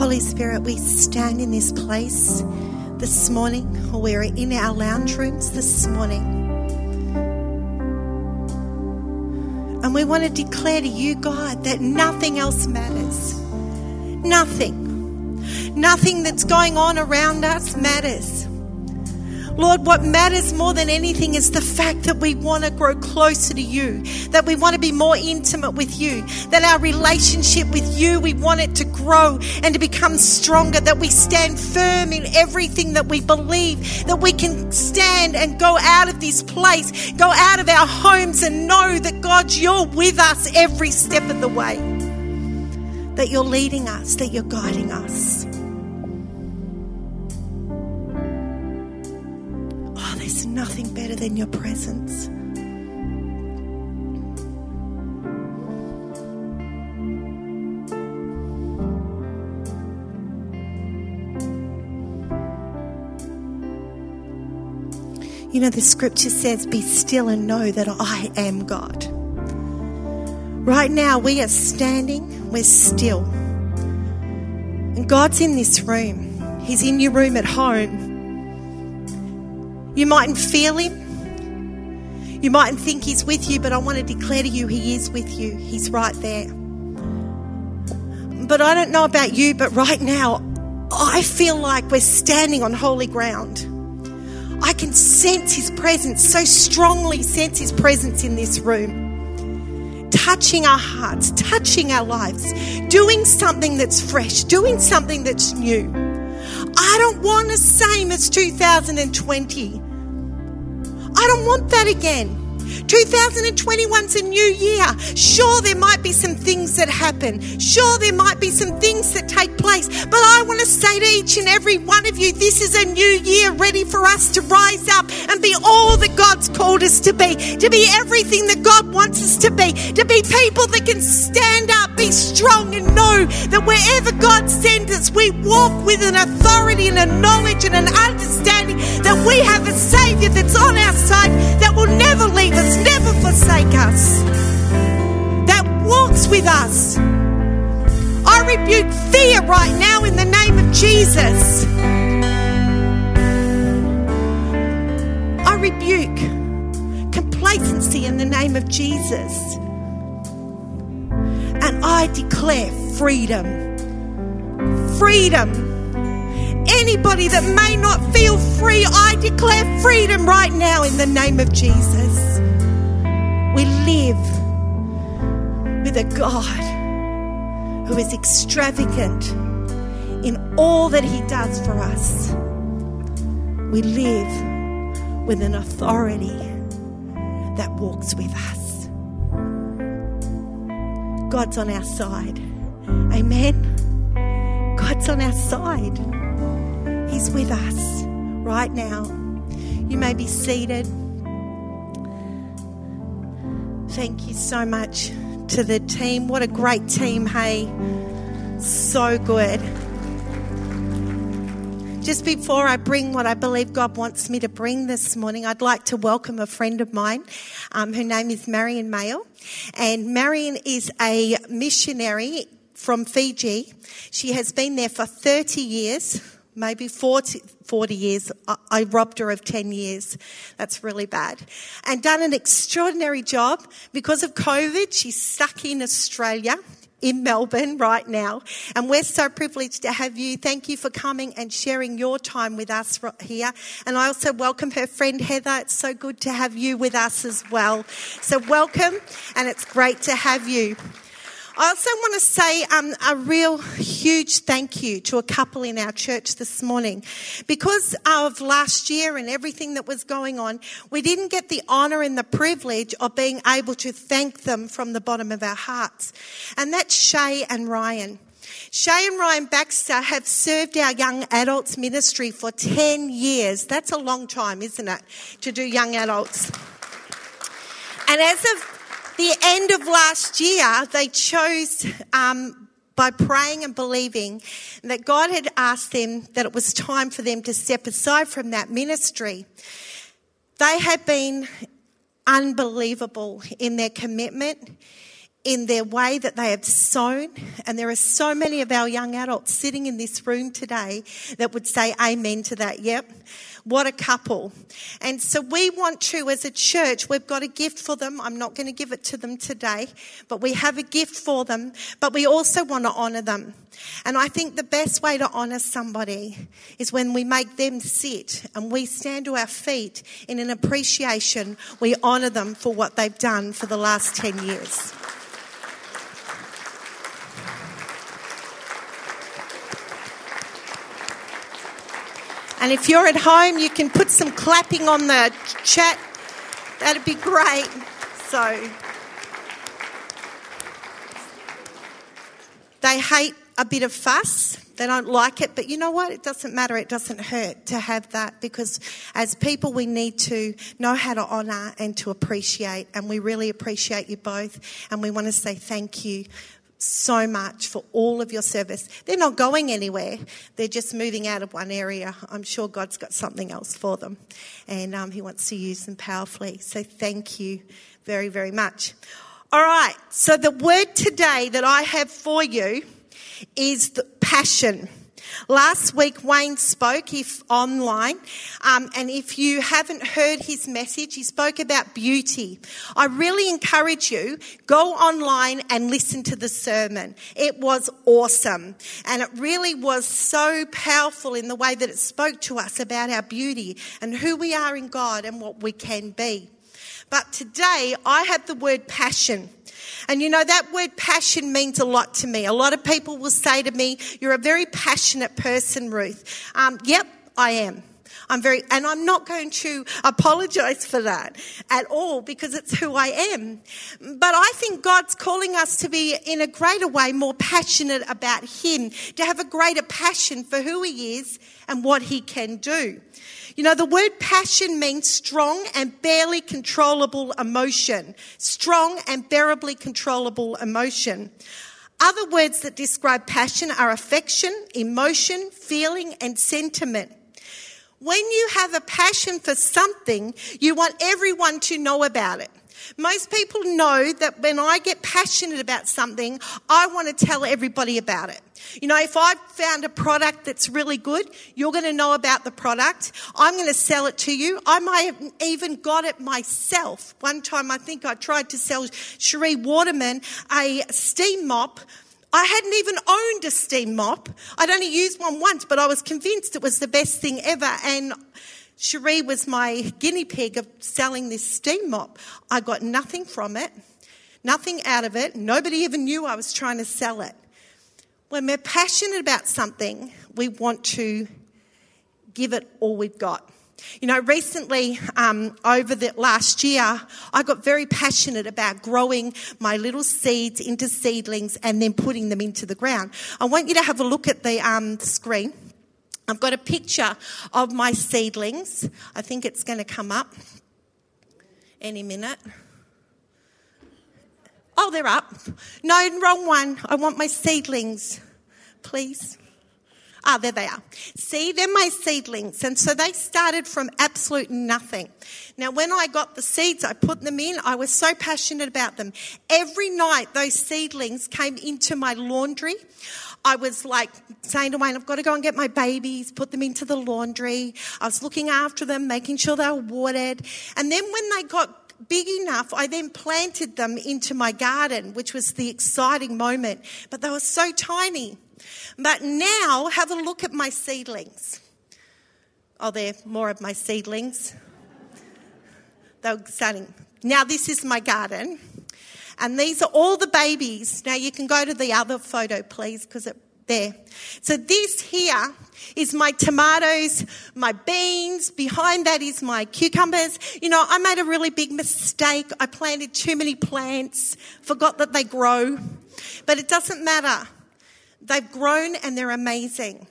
Holy Spirit, we stand in this place this morning, or we're in our lounge rooms this morning. And we want to declare to you, God, that nothing else matters. Nothing. Nothing that's going on around us matters. Lord, what matters more than anything is the fact that we want to grow closer to you, that we want to be more intimate with you, that our relationship with you, we want it to grow and to become stronger, that we stand firm in everything that we believe, that we can stand and go out of this place, go out of our homes and know that God, you're with us every step of the way, that you're leading us, that you're guiding us. Better than your presence. You know, the scripture says, Be still and know that I am God. Right now, we are standing, we're still. And God's in this room, He's in your room at home. You mightn't feel him. You mightn't think he's with you, but I want to declare to you he is with you. He's right there. But I don't know about you, but right now, I feel like we're standing on holy ground. I can sense his presence, so strongly sense his presence in this room. Touching our hearts, touching our lives, doing something that's fresh, doing something that's new. I don't want the same as 2020. I don't want that again. 2021's a new year. Sure, there might be some things that happen. Sure, there might be some things that take place. But I want to say to each and every one of you, this is a new year ready for us to rise up and be all that God's called us to be, to be everything that God wants us to be, to be people that can stand up, be strong, and know that wherever God sends us, we walk with an authority and a knowledge and an understanding that we have a Savior that's on our side that will never leave us never forsake us, that walks with us. I rebuke fear right now in the name of Jesus. I rebuke complacency in the name of Jesus. And I declare freedom. Freedom anybody that may not feel free, I declare freedom right now in the name of Jesus. Live with a God who is extravagant in all that He does for us. We live with an authority that walks with us. God's on our side. Amen. God's on our side. He's with us right now. You may be seated. Thank you so much to the team. What a great team, hey. So good. Just before I bring what I believe God wants me to bring this morning, I'd like to welcome a friend of mine. Um, her name is Marion Mayo. And Marion is a missionary from Fiji. She has been there for 30 years maybe 40, 40 years. I robbed her of 10 years. That's really bad. And done an extraordinary job. Because of COVID, she's stuck in Australia in Melbourne right now. And we're so privileged to have you. Thank you for coming and sharing your time with us here. And I also welcome her friend Heather. It's so good to have you with us as well. So welcome and it's great to have you. I also want to say um, a real huge thank you to a couple in our church this morning. Because of last year and everything that was going on, we didn't get the honour and the privilege of being able to thank them from the bottom of our hearts. And that's Shay and Ryan. Shay and Ryan Baxter have served our young adults ministry for 10 years. That's a long time, isn't it, to do young adults? And as of the end of last year, they chose um, by praying and believing that God had asked them that it was time for them to step aside from that ministry. They had been unbelievable in their commitment, in their way that they have sown. And there are so many of our young adults sitting in this room today that would say amen to that. Yep. What a couple. And so we want to, as a church, we've got a gift for them. I'm not going to give it to them today, but we have a gift for them, but we also want to honour them. And I think the best way to honour somebody is when we make them sit and we stand to our feet in an appreciation. We honour them for what they've done for the last 10 years. And if you're at home, you can put some clapping on the chat. That'd be great. So they hate a bit of fuss. They don't like it, but you know what? It doesn't matter. It doesn't hurt to have that because as people, we need to know how to honour and to appreciate. And we really appreciate you both. And we want to say thank you so much for all of your service. They're not going anywhere. They're just moving out of one area. I'm sure God's got something else for them and um, He wants to use them powerfully. So thank you very, very much. All right. So the word today that I have for you is the passion. Last week, Wayne spoke if online, um, and if you haven't heard his message, he spoke about beauty. I really encourage you go online and listen to the sermon. It was awesome, and it really was so powerful in the way that it spoke to us about our beauty and who we are in God and what we can be. But today, I have the word passion. And you know, that word passion means a lot to me. A lot of people will say to me, You're a very passionate person, Ruth. Um, yep, I am. I'm very, and I'm not going to apologize for that at all because it's who I am. But I think God's calling us to be in a greater way more passionate about Him, to have a greater passion for who He is and what He can do. You know, the word passion means strong and barely controllable emotion. Strong and bearably controllable emotion. Other words that describe passion are affection, emotion, feeling, and sentiment. When you have a passion for something, you want everyone to know about it. Most people know that when I get passionate about something, I want to tell everybody about it. You know, if I've found a product that's really good, you're going to know about the product. I'm going to sell it to you. I might have even got it myself. One time I think I tried to sell Cherie Waterman a steam mop. I hadn't even owned a steam mop. I'd only used one once, but I was convinced it was the best thing ever. And Cherie was my guinea pig of selling this steam mop. I got nothing from it, nothing out of it. Nobody even knew I was trying to sell it. When we're passionate about something, we want to give it all we've got. You know, recently, um, over the last year, I got very passionate about growing my little seeds into seedlings and then putting them into the ground. I want you to have a look at the um, screen. I've got a picture of my seedlings. I think it's going to come up any minute. Oh, they're up. No, wrong one. I want my seedlings, please. Ah, there they are. See, they're my seedlings. And so they started from absolute nothing. Now, when I got the seeds, I put them in. I was so passionate about them. Every night, those seedlings came into my laundry. I was like saying to Wayne, I've got to go and get my babies, put them into the laundry. I was looking after them, making sure they were watered. And then when they got big enough, I then planted them into my garden, which was the exciting moment. But they were so tiny. But now, have a look at my seedlings. Oh, there, more of my seedlings. They're exciting. Now, this is my garden. And these are all the babies. Now you can go to the other photo, please, because it there. So this here is my tomatoes, my beans. Behind that is my cucumbers. You know, I made a really big mistake. I planted too many plants, forgot that they grow. But it doesn't matter. They've grown and they're amazing.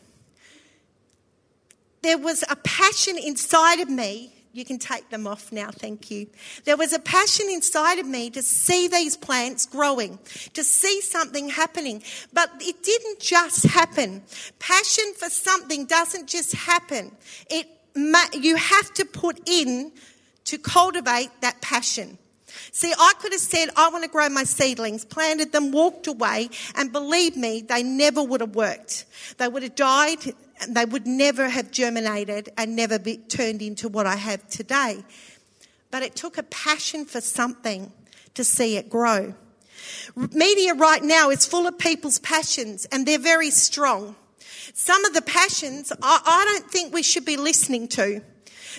There was a passion inside of me you can take them off now, thank you. There was a passion inside of me to see these plants growing, to see something happening. But it didn't just happen. Passion for something doesn't just happen. It, you have to put in to cultivate that passion. See, I could have said, I want to grow my seedlings, planted them, walked away, and believe me, they never would have worked. They would have died and they would never have germinated and never be turned into what I have today. But it took a passion for something to see it grow. Media right now is full of people's passions and they're very strong. Some of the passions I, I don't think we should be listening to.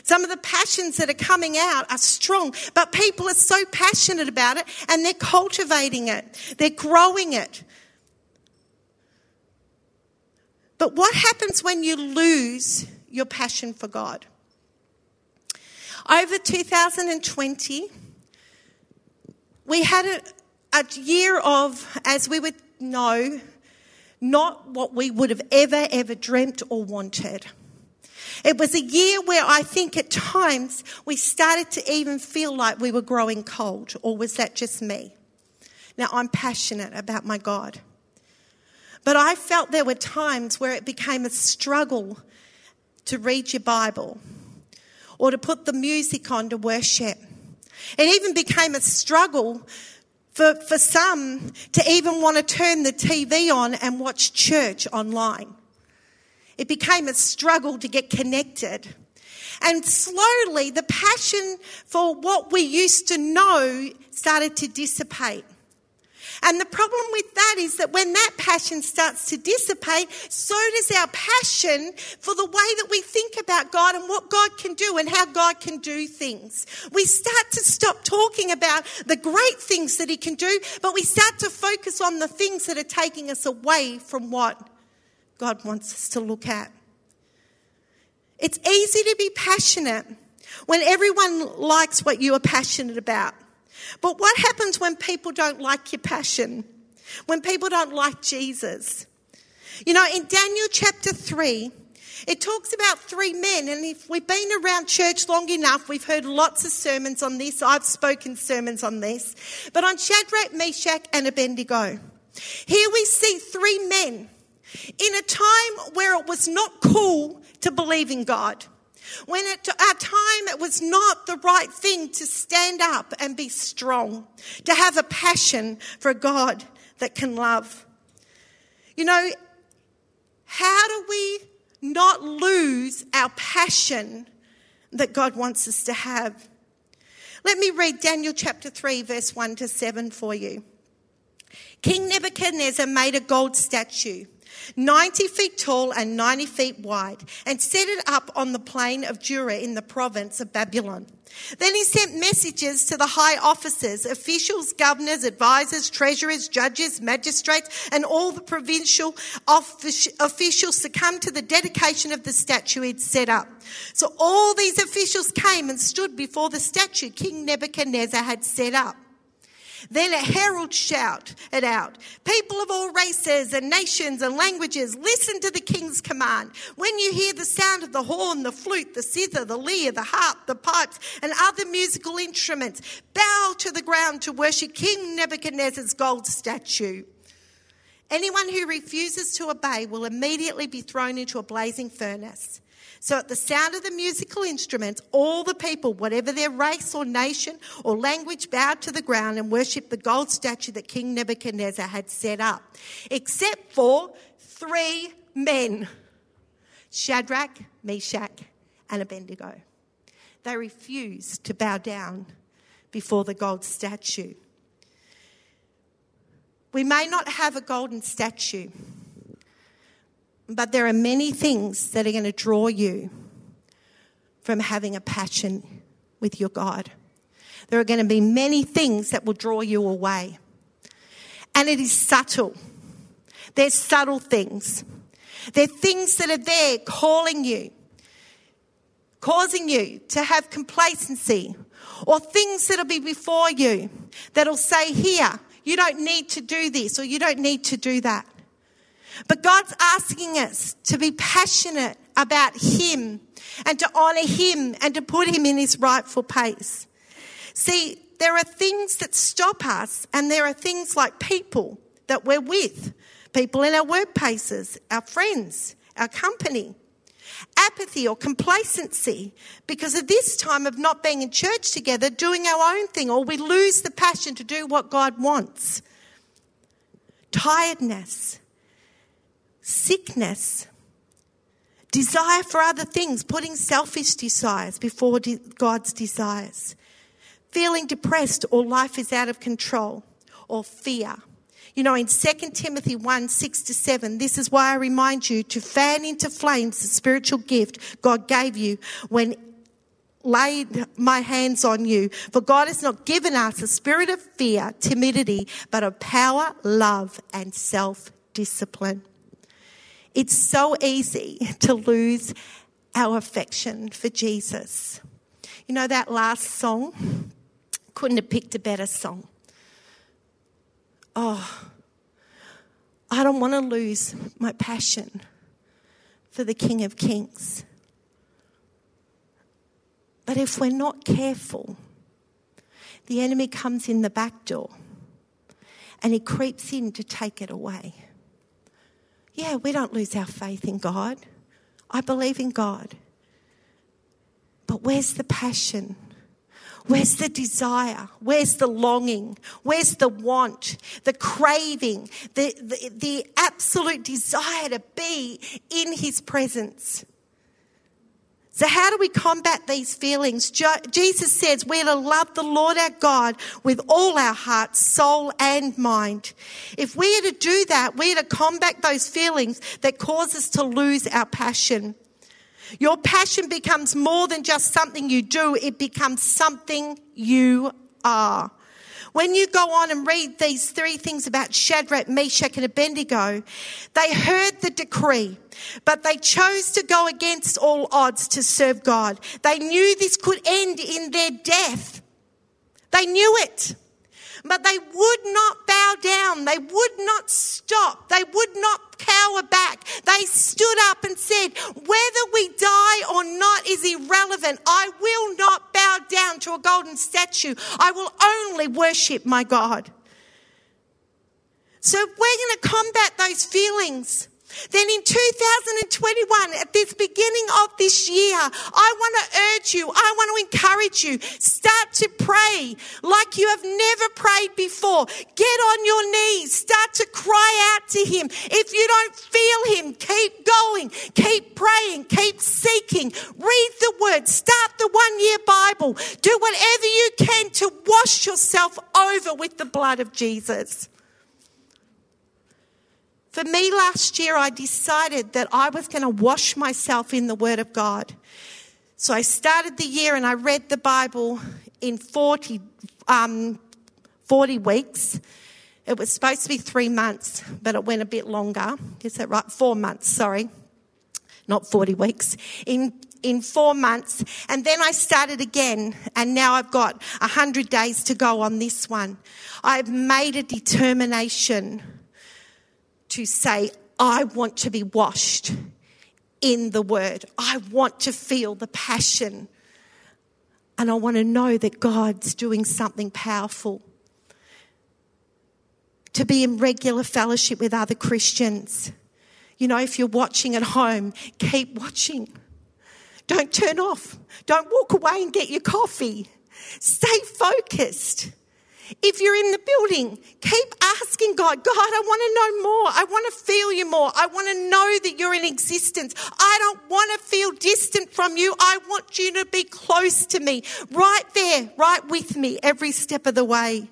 Some of the passions that are coming out are strong, but people are so passionate about it and they're cultivating it. They're growing it. But what happens when you lose your passion for God? Over 2020, we had a, a year of, as we would know, not what we would have ever, ever dreamt or wanted. It was a year where I think at times we started to even feel like we were growing cold, or was that just me? Now I'm passionate about my God. But I felt there were times where it became a struggle to read your Bible or to put the music on to worship. It even became a struggle for, for some to even want to turn the TV on and watch church online. It became a struggle to get connected. And slowly, the passion for what we used to know started to dissipate. And the problem with that is that when that passion starts to dissipate, so does our passion for the way that we think about God and what God can do and how God can do things. We start to stop talking about the great things that He can do, but we start to focus on the things that are taking us away from what God wants us to look at. It's easy to be passionate when everyone likes what you are passionate about. But what happens when people don't like your passion? When people don't like Jesus? You know, in Daniel chapter 3, it talks about three men, and if we've been around church long enough, we've heard lots of sermons on this. I've spoken sermons on this. But on Shadrach, Meshach, and Abednego, here we see three men in a time where it was not cool to believe in God. When at our time it was not the right thing to stand up and be strong, to have a passion for God that can love. You know, how do we not lose our passion that God wants us to have? Let me read Daniel chapter 3, verse 1 to 7 for you. King Nebuchadnezzar made a gold statue 90 feet tall and 90 feet wide, and set it up on the plain of Dura in the province of Babylon. Then he sent messages to the high officers, officials, governors, advisors, treasurers, judges, magistrates, and all the provincial officials to come to the dedication of the statue he'd set up. So all these officials came and stood before the statue King Nebuchadnezzar had set up. Then a herald shout it out. People of all races and nations and languages, listen to the king's command. When you hear the sound of the horn, the flute, the zither, the lyre, the harp, the pipes, and other musical instruments, bow to the ground to worship King Nebuchadnezzar's gold statue. Anyone who refuses to obey will immediately be thrown into a blazing furnace. So at the sound of the musical instruments, all the people, whatever their race or nation or language, bowed to the ground and worshipped the gold statue that King Nebuchadnezzar had set up, except for three men Shadrach, Meshach, and Abednego. They refused to bow down before the gold statue. We may not have a golden statue but there are many things that are going to draw you from having a passion with your God. there are going to be many things that will draw you away. And it is subtle. There's subtle things. They're things that are there calling you, causing you to have complacency, or things that'll be before you that'll say, Here, you don't need to do this, or you don't need to do that. But God's asking us to be passionate about Him and to honor Him and to put Him in His rightful place. See, there are things that stop us, and there are things like people that we're with, people in our workplaces, our friends, our company. Apathy or complacency because of this time of not being in church together, doing our own thing, or we lose the passion to do what God wants. Tiredness, sickness, desire for other things, putting selfish desires before God's desires, feeling depressed or life is out of control, or fear. You know, in 2 Timothy 1 6 to 7, this is why I remind you to fan into flames the spiritual gift God gave you when laid my hands on you. For God has not given us a spirit of fear, timidity, but of power, love, and self discipline. It's so easy to lose our affection for Jesus. You know that last song? Couldn't have picked a better song. Oh, I don't want to lose my passion for the King of Kings. But if we're not careful, the enemy comes in the back door and he creeps in to take it away. Yeah, we don't lose our faith in God. I believe in God. But where's the passion? Where's the desire? Where's the longing? Where's the want? The craving? The, the, the absolute desire to be in His presence? So, how do we combat these feelings? Jesus says we're to love the Lord our God with all our heart, soul, and mind. If we are to do that, we are to combat those feelings that cause us to lose our passion. Your passion becomes more than just something you do, it becomes something you are. When you go on and read these three things about Shadrach, Meshach, and Abednego, they heard the decree, but they chose to go against all odds to serve God. They knew this could end in their death. They knew it. But they would not bow down. They would not stop. They would not cower back. They stood up and said, whether we die or not is irrelevant. I will not down to a golden statue. I will only worship my God. So we're going to combat those feelings. Then in 2021, at this beginning of this year, I want to urge you, I want to encourage you, start to pray like you have never prayed before. Get on your knees, start to cry out to Him. If you don't feel Him, keep going, keep praying, keep seeking, read the Word, start the one year Bible, do whatever you can to wash yourself over with the blood of Jesus. For me last year, I decided that I was going to wash myself in the Word of God. So I started the year and I read the Bible in 40, um, 40 weeks. It was supposed to be three months, but it went a bit longer. Is that right? Four months, sorry. Not 40 weeks. In in four months. And then I started again and now I've got a hundred days to go on this one. I've made a determination to say, I want to be washed in the word. I want to feel the passion. And I want to know that God's doing something powerful. To be in regular fellowship with other Christians. You know, if you're watching at home, keep watching. Don't turn off. Don't walk away and get your coffee. Stay focused. If you're in the building, keep asking God, God, I want to know more. I want to feel you more. I want to know that you're in existence. I don't want to feel distant from you. I want you to be close to me, right there, right with me every step of the way.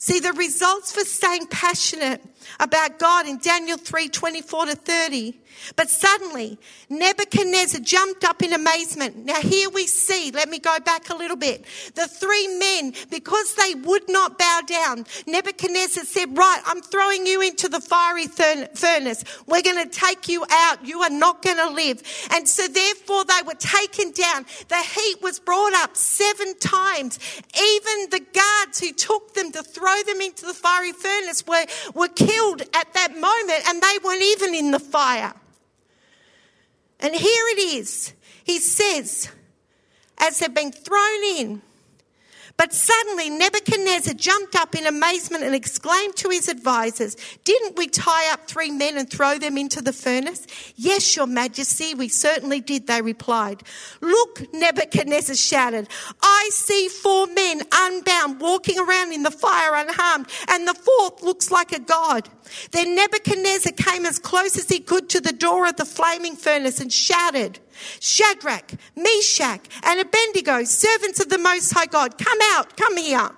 See, the results for staying passionate about God in Daniel 3 24 to 30 But suddenly, Nebuchadnezzar jumped up in amazement. Now, here we see, let me go back a little bit. The three men, because they would not bow down, Nebuchadnezzar said, Right, I'm throwing you into the fiery furnace. We're going to take you out. You are not going to live. And so, therefore, they were taken down. The heat was brought up seven times. Even the guards who took them to throw them into the fiery furnace were, were killed at that moment, and they weren't even in the fire. And here it is. He says, as they've been thrown in, but suddenly Nebuchadnezzar jumped up in amazement and exclaimed to his advisers, Didn't we tie up three men and throw them into the furnace? Yes, your majesty, we certainly did, they replied. Look, Nebuchadnezzar shouted, I see four men unbound walking around in the fire unharmed, and the fourth looks like a god. Then Nebuchadnezzar came as close as he could to the door of the flaming furnace and shouted, Shadrach, Meshach, and Abednego, servants of the Most High God, come out, come here.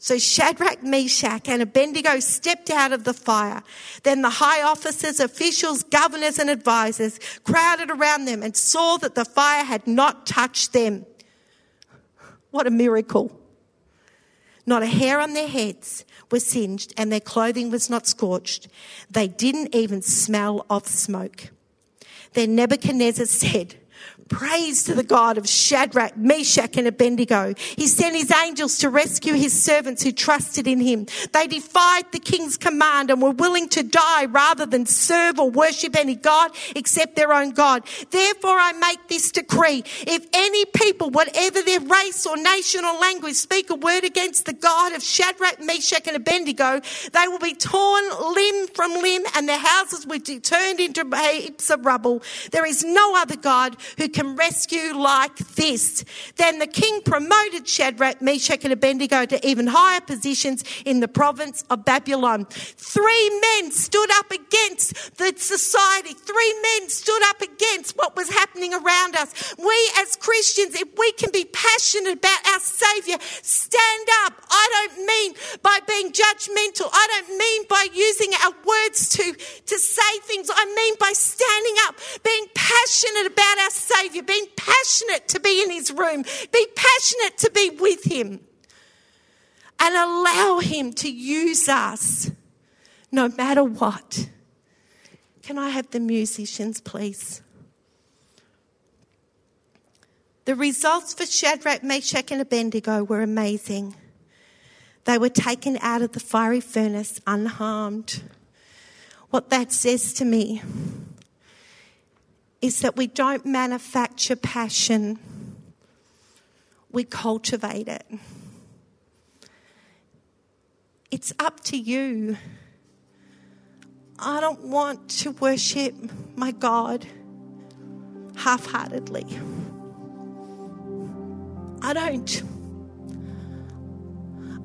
So Shadrach, Meshach, and Abednego stepped out of the fire. Then the high officers, officials, governors, and advisors crowded around them and saw that the fire had not touched them. What a miracle. Not a hair on their heads was singed and their clothing was not scorched. They didn't even smell of smoke. Then Nebuchadnezzar said, Praise to the God of Shadrach, Meshach, and Abednego. He sent his angels to rescue his servants who trusted in him. They defied the king's command and were willing to die rather than serve or worship any God except their own God. Therefore, I make this decree. If any people, whatever their race or nation or language, speak a word against the God of Shadrach, Meshach, and Abednego, they will be torn limb from limb and their houses will be turned into heaps of rubble. There is no other God who can rescue like this. Then the king promoted Shadrach, Meshach, and Abednego to even higher positions in the province of Babylon. Three men stood up against the society. Three men stood up against what was happening around us. We as Christians, if we can be passionate about our Savior, stand up. I don't mean by being judgmental. I don't mean by using our words to, to say things. I mean by standing up, being passionate about our Savior Savior, being passionate to be in His room, be passionate to be with Him, and allow Him to use us no matter what. Can I have the musicians, please? The results for Shadrach, Meshach, and Abednego were amazing. They were taken out of the fiery furnace unharmed. What that says to me is that we don't manufacture passion, we cultivate it. It's up to you. I don't want to worship my God half heartedly. I don't.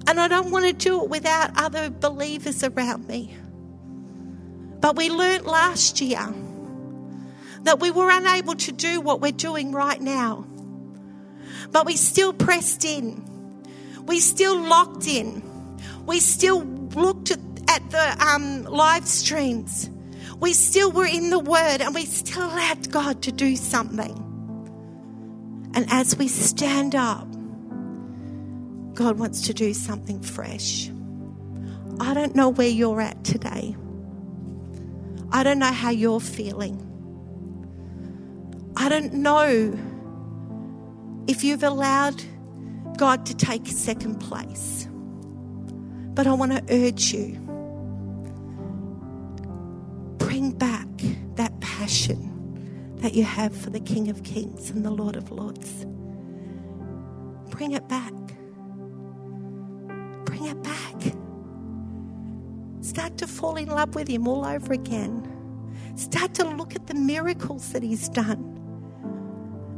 And I don't want to do it without other believers around me. But we learnt last year that we were unable to do what we're doing right now. But we still pressed in. We still locked in. We still looked at, the um, live streams. We still were in the Word and we still allowed God to do something. And as we stand up, God wants to do something fresh. I don't know where you're at today. I don't know how you're feeling. I don't know if you've allowed God to take second place, but I want to urge you bring back that passion that you have for the King of Kings and the Lord of Lords. Bring it back. Bring it back. Start to fall in love with Him all over again. Start to look at the miracles that He's done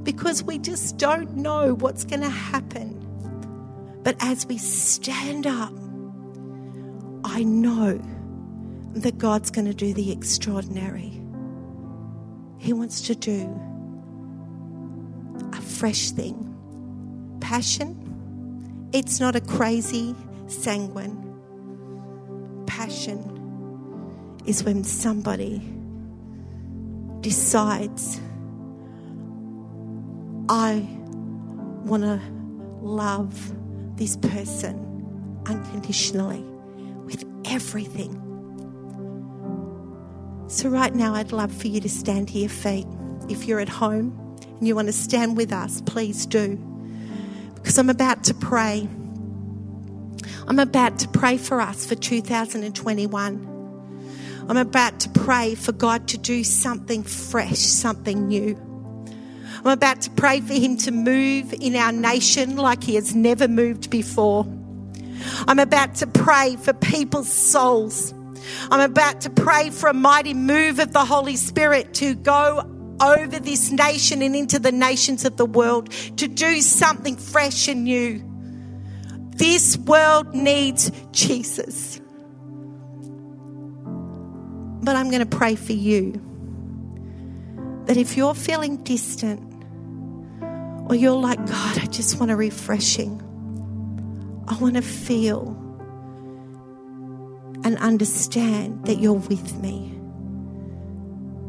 because we just don't know what's going to happen. But as we stand up, I know that God's going to do the extraordinary. He wants to do a fresh thing. Passion, it's not a crazy sanguine. Passion is when somebody decides, I want to love this person unconditionally with everything. So, right now, I'd love for you to stand to your feet. If you're at home and you want to stand with us, please do. Because I'm about to pray. I'm about to pray for us for 2021. I'm about to pray for God to do something fresh, something new. I'm about to pray for Him to move in our nation like He has never moved before. I'm about to pray for people's souls. I'm about to pray for a mighty move of the Holy Spirit to go over this nation and into the nations of the world to do something fresh and new. This world needs Jesus. But I'm going to pray for you that if you're feeling distant or you're like, God, I just want a refreshing, I want to feel and understand that you're with me.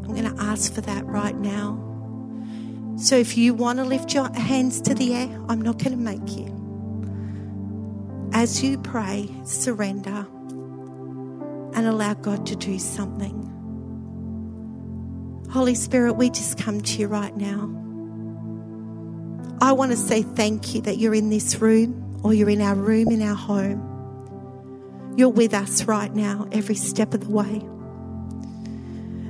I'm going to ask for that right now. So if you want to lift your hands to the air, I'm not going to make you. As you pray, surrender and allow God to do something. Holy Spirit, we just come to you right now. I want to say thank you that you're in this room or you're in our room, in our home. You're with us right now, every step of the way.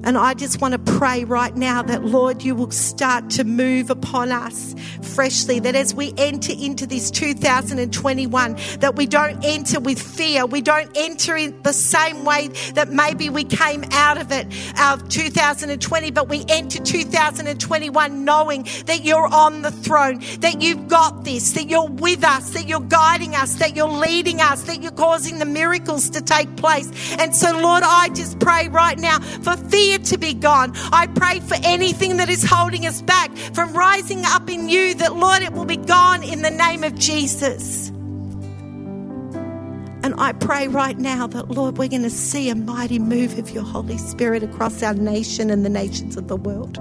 And I just want to pray right now that, Lord, you will start to move upon us freshly. That as we enter into this 2021, that we don't enter with fear. We don't enter in the same way that maybe we came out of it, of 2020, but we enter 2021 knowing that you're on the throne, that you've got this, that you're with us, that you're guiding us, that you're leading us, that you're causing the miracles to take place. And so, Lord, I just pray right now for fear to be gone. I pray for anything that is holding us back from rising up in you, that Lord, it will be gone in the name of Jesus. And I pray right now that, Lord, we're going to see a mighty move of your Holy Spirit across our nation and the nations of the world.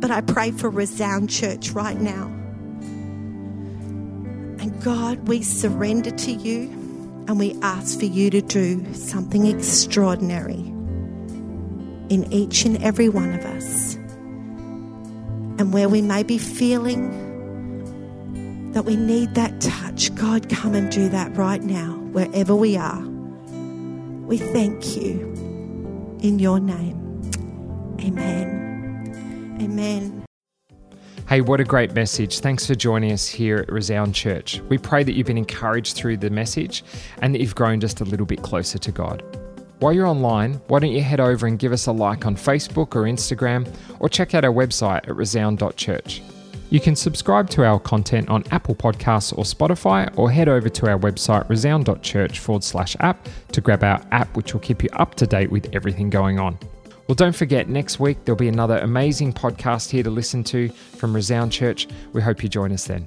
But I pray for Resound Church right now. And God, we surrender to you and we ask for you to do something extraordinary in each and every one of us. And where we may be feeling that we need that touch, God, come and do that right now, wherever we are. We thank you in your name. Amen. Amen. Hey, what a great message. Thanks for joining us here at Resound Church. We pray that you've been encouraged through the message and that you've grown just a little bit closer to God. While you're online, why don't you head over and give us a like on Facebook or Instagram, or check out our website at resound.church. You can subscribe to our content on Apple Podcasts or Spotify, or head over to our website resound.church forward slash app to grab our app, which will keep you up to date with everything going on. Well, don't forget, next week there'll be another amazing podcast here to listen to from Resound Church. We hope you join us then.